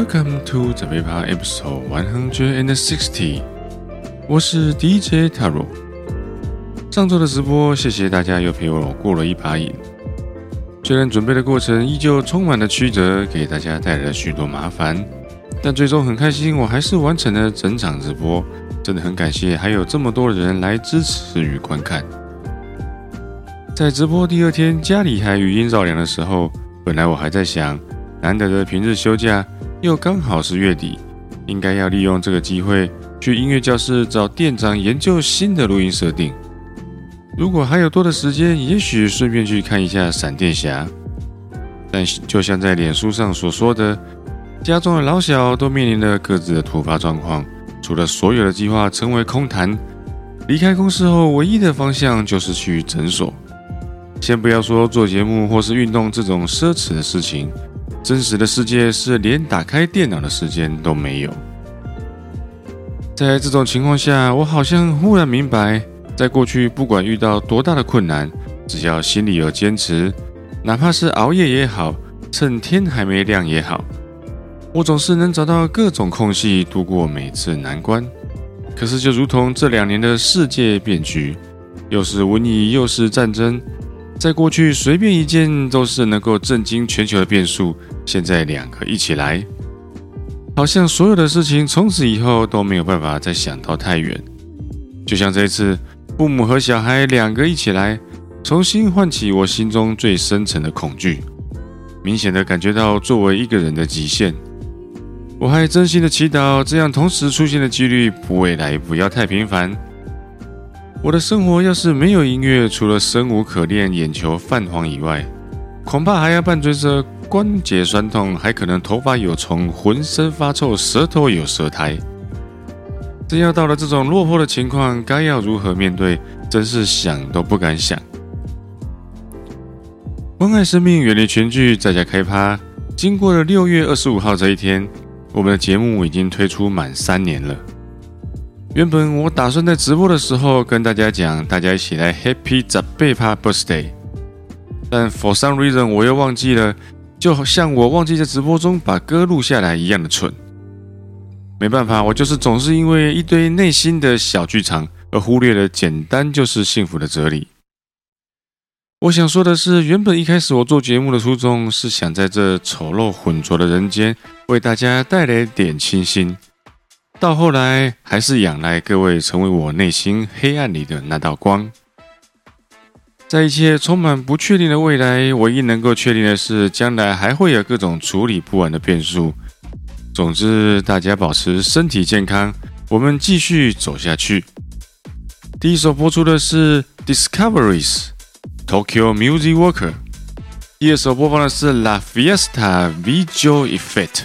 Welcome to the Vapor Episode 160。我是 DJ Taro。上周的直播，谢谢大家又陪我过了一把瘾。虽然准备的过程依旧充满了曲折，给大家带来了许多麻烦，但最终很开心，我还是完成了整场直播。真的很感谢还有这么多人来支持与观看。在直播第二天，家里还余音绕梁的时候，本来我还在想，难得的平日休假。又刚好是月底，应该要利用这个机会去音乐教室找店长研究新的录音设定。如果还有多的时间，也许顺便去看一下闪电侠。但就像在脸书上所说的，家中的老小都面临着各自的突发状况，除了所有的计划成为空谈，离开公司后唯一的方向就是去诊所。先不要说做节目或是运动这种奢侈的事情。真实的世界是连打开电脑的时间都没有。在这种情况下，我好像忽然明白，在过去不管遇到多大的困难，只要心里有坚持，哪怕是熬夜也好，趁天还没亮也好，我总是能找到各种空隙度过每次难关。可是，就如同这两年的世界变局，又是瘟疫，又是战争。在过去，随便一件都是能够震惊全球的变数。现在两个一起来，好像所有的事情从此以后都没有办法再想到太远。就像这次，父母和小孩两个一起来，重新唤起我心中最深层的恐惧，明显的感觉到作为一个人的极限。我还真心的祈祷，这样同时出现的几率，未来不要太频繁。我的生活要是没有音乐，除了生无可恋、眼球泛黄以外，恐怕还要伴随着关节酸痛，还可能头发有虫、浑身发臭、舌头有舌苔。真要到了这种落魄的情况，该要如何面对？真是想都不敢想。关爱生命，远离群聚，在家开趴。经过了六月二十五号这一天，我们的节目已经推出满三年了。原本我打算在直播的时候跟大家讲，大家一起来 Happy 十八趴 Birthday，但 For some reason 我又忘记了，就像我忘记在直播中把歌录下来一样的蠢。没办法，我就是总是因为一堆内心的小剧场而忽略了简单就是幸福的哲理。我想说的是，原本一开始我做节目的初衷是想在这丑陋浑浊的人间为大家带来点清新。到后来，还是仰赖各位成为我内心黑暗里的那道光。在一切充满不确定的未来，唯一能够确定的是，将来还会有各种处理不完的变数。总之，大家保持身体健康，我们继续走下去。第一首播出的是 Discoveries Tokyo Music Worker 第二首播放的是 La Fiesta Visual Effect。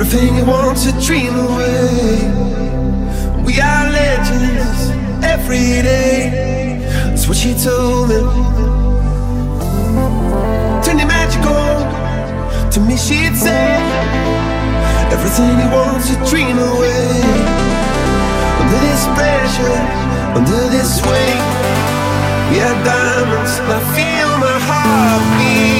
Everything you want to dream away. We are legends every day. That's what she told me. Turn your magic on. To me, she'd say. Everything you want to dream away. Under this pressure, under this weight. We are diamonds. I feel my heart beating.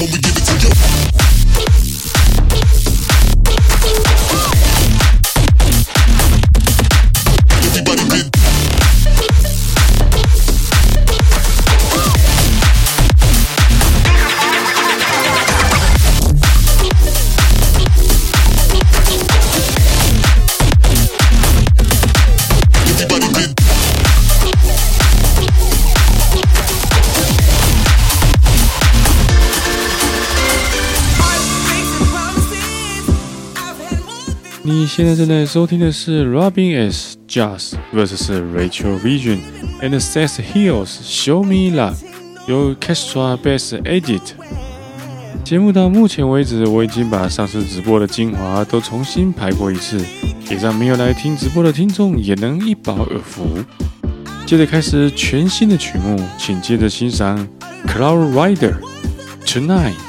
I'ma give it to you. 现在正在收听的是 Robin S. Just vs. Rachel Vision and Seth Hills Show Me Love，由 Castro Bass Edit。节目到目前为止，我已经把上次直播的精华都重新排过一次，也让没有来听直播的听众也能一饱耳福。接着开始全新的曲目，请接着欣赏 Cloud Rider Tonight。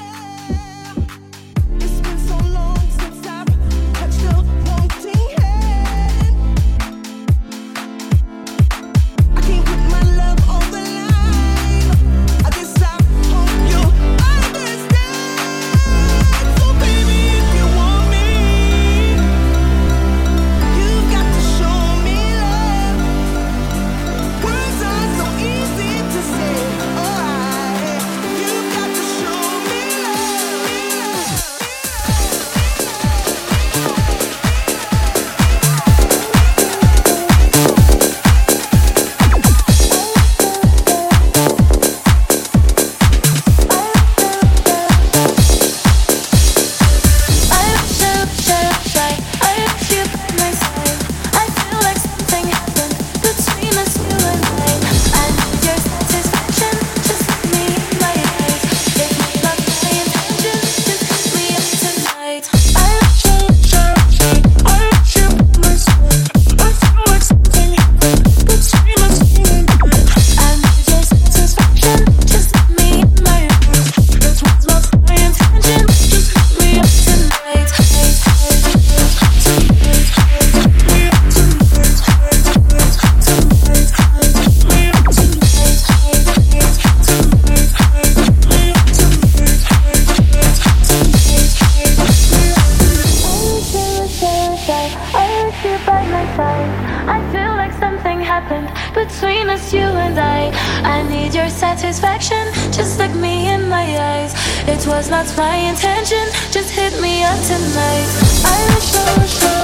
tonight. I wish so was.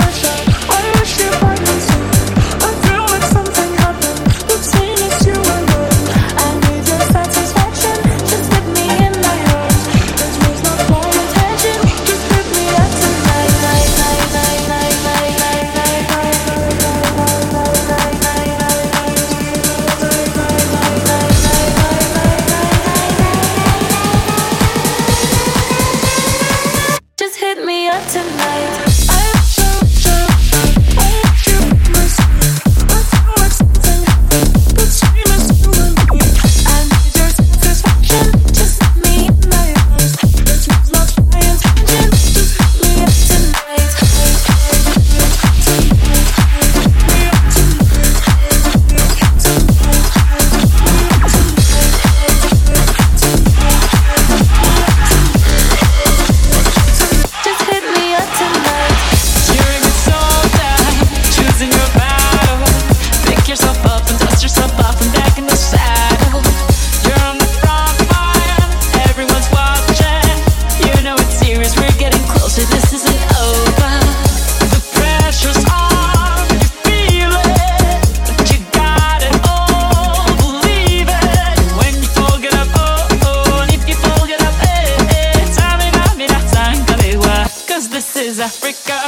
is Africa.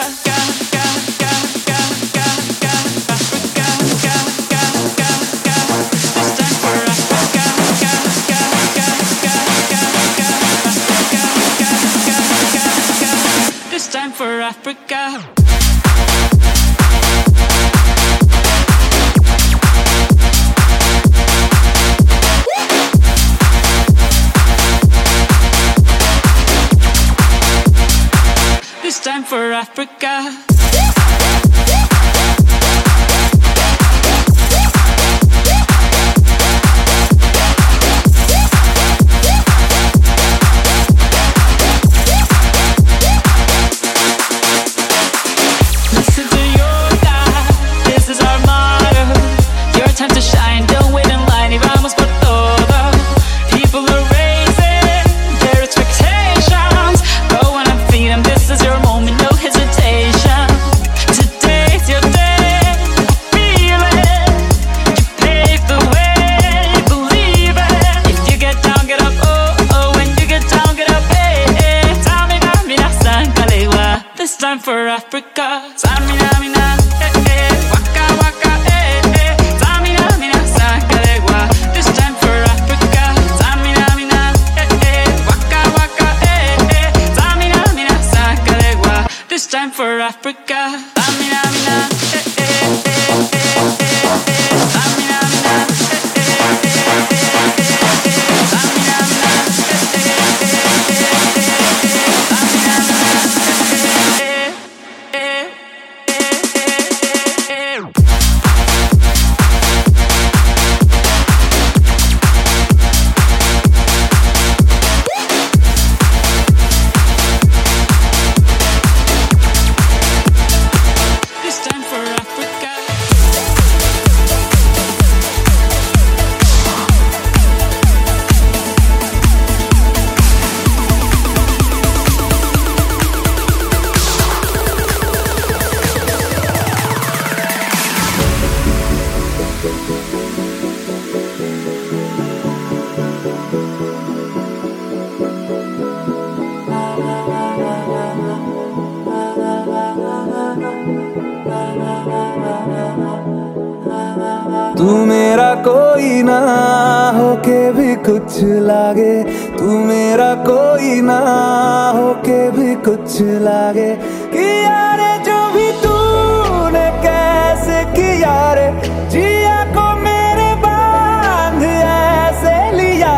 जिया को मेरे बाँध, ऐसे लिया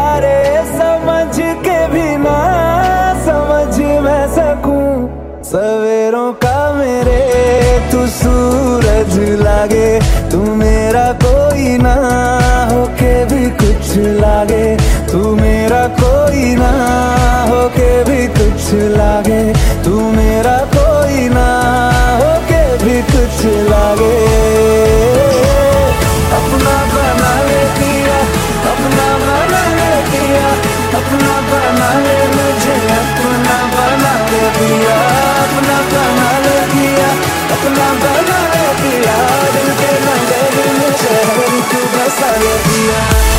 समझ के भी ना समझ मैं सकूँ। सवेरों का मेरे, तू सूरज लागे, तू मेरा कोई ना होके भी कुछ लागे। तू मेरा कोई ना होके भी कुछ लागे, तू मेरा कोई ना होके भी कुछ लागे। esa.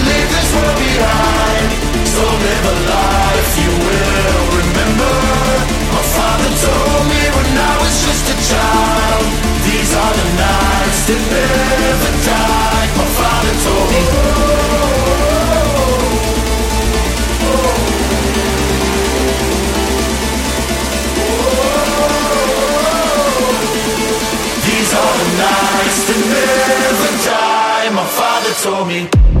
behind. So live a life you will remember. My father told me when I was just a child. These are the nights that never die. My father told me. These are the nights that never die. My father told me.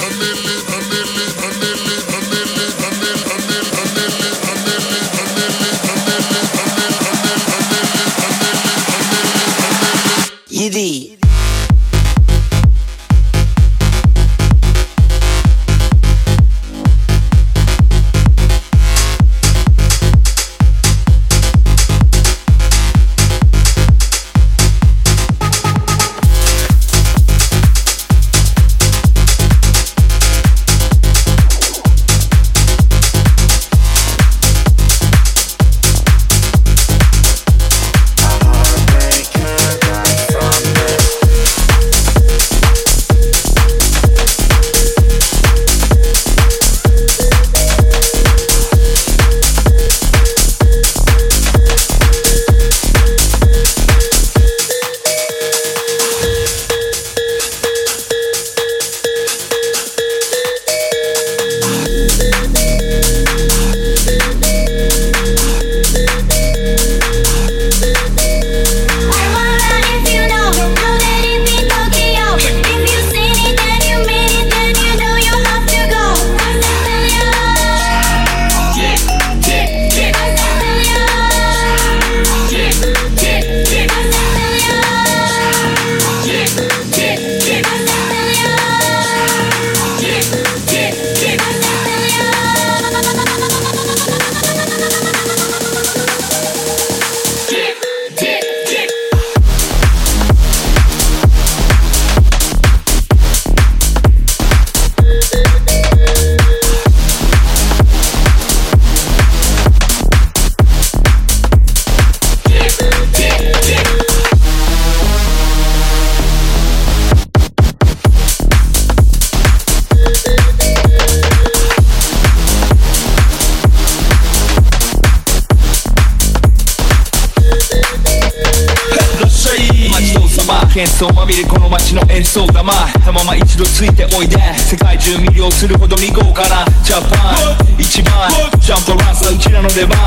そうだまたまま一度ついておいで。世界中魅了するほど见豪華なジャパン。一番ジャンプランスはうちらの出番。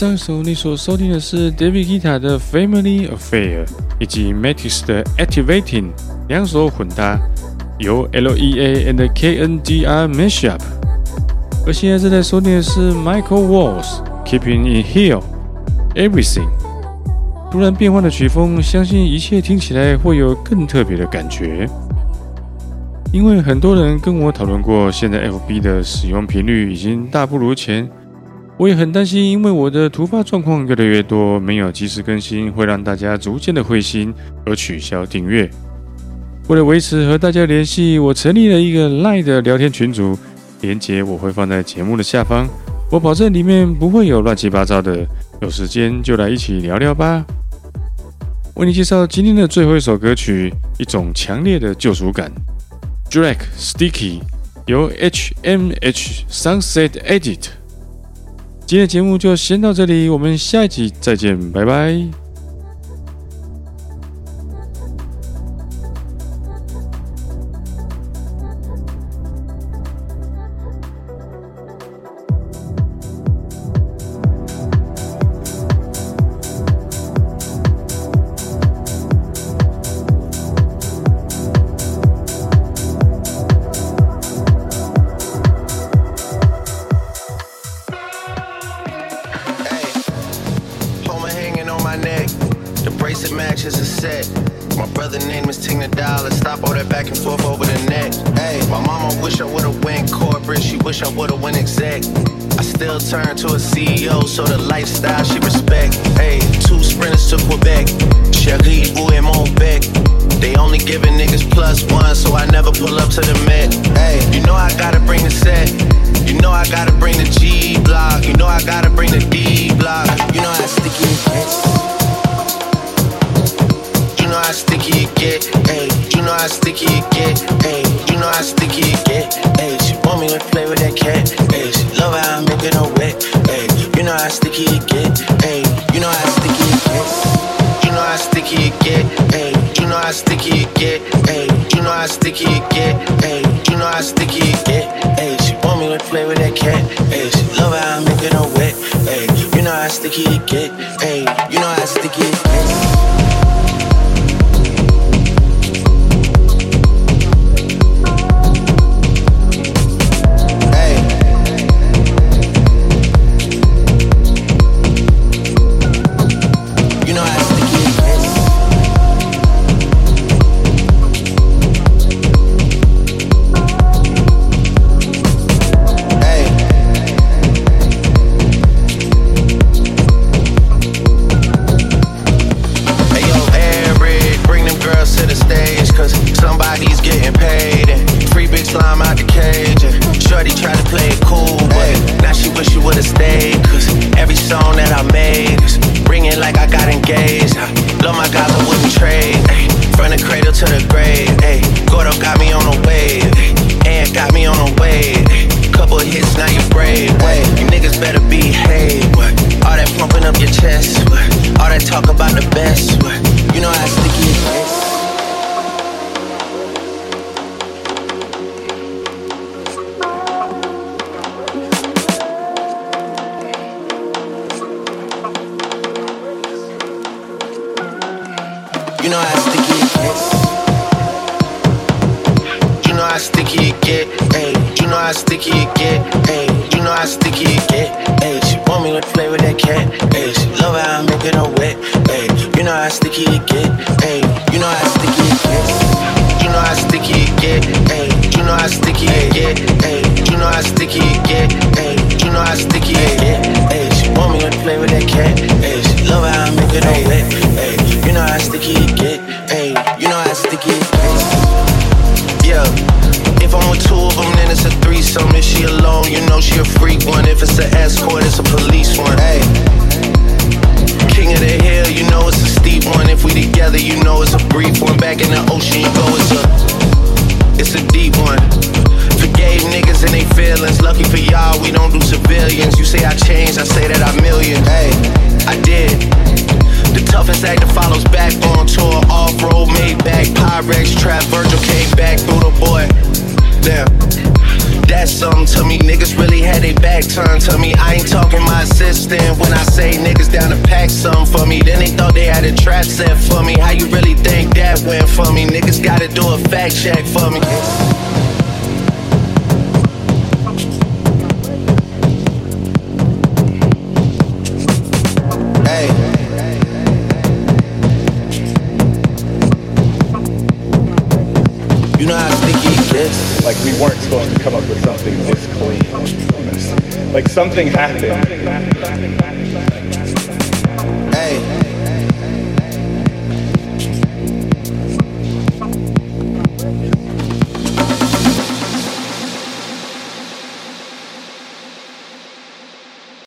上一首你所收听的是 David Guetta 的 Family Affair，以及 Matis 的 Activating 两首混搭，由 LEA and KNDR Mashup。而现在正在收听的是 Michael Walls Keeping It Here Everything。突然变换的曲风，相信一切听起来会有更特别的感觉。因为很多人跟我讨论过，现在 FB 的使用频率已经大不如前。我也很担心，因为我的突发状况越来越多，没有及时更新，会让大家逐渐的灰心而取消订阅。为了维持和大家联系，我成立了一个 LINE 的聊天群组，连接我会放在节目的下方。我保证里面不会有乱七八糟的，有时间就来一起聊聊吧。为你介绍今天的最后一首歌曲，一种强烈的救赎感，Drake Sticky，由 HMH Sunset Edit。今天的节目就先到这里，我们下一集再见，拜拜。Back and forth over the net. Hey, my mama wish I would've went corporate. She wish I would've went exec. I still turn to a CEO, so the lifestyle she respect. Hey, two sprinters to Quebec. Cherie ou et mon. They only giving niggas plus one, so I never pull up to the Met. Hey, you know I gotta bring the set. You know I gotta bring the G block. You know I gotta bring the D block. You know how sticky it gets. You know how sticky it get. Hey, you know how sticky it get. Hey, you know how sticky it get. Hey, she want me to play with that cat. Hey, she love how I make it all wet. Hey, you know how sticky it get. Hey, you know how sticky it gets. You know how sticky it get. Hey, you know how sticky it get. Hey, you know how sticky it get. Hey, you know how sticky it get. Hey, she want me to play with that cat. Hey, she love how I make it all wet. Hey, you know how sticky it get. Hey, you know how sticky it get. It all wet. Hey, you know how sticky it get. Hey, you know how sticky it gets. Yeah. If I'm with two of them, then it's a threesome. If she alone, you know she a freak one. If it's an escort, it's a police one. Hey. King of the hill, you know it's a steep one. If we together, you know it's a brief one. Back in the ocean, you go, it's a, it's a deep one. Forgave niggas and they feelings. Lucky for y'all, we don't do civilians. You say I changed, I say that I'm million. Hey, I did. Toughest act that follows back on tour. Off road, made back, Pyrex, trap, Virgil came back through the boy. Damn. That's something to me. Niggas really had they back turned to me. I ain't talking my assistant when I say niggas down to pack something for me. Then they thought they had a trap set for me. How you really think that went for me? Niggas gotta do a fact check for me. We weren't supposed to come up with something this clean. Like something happened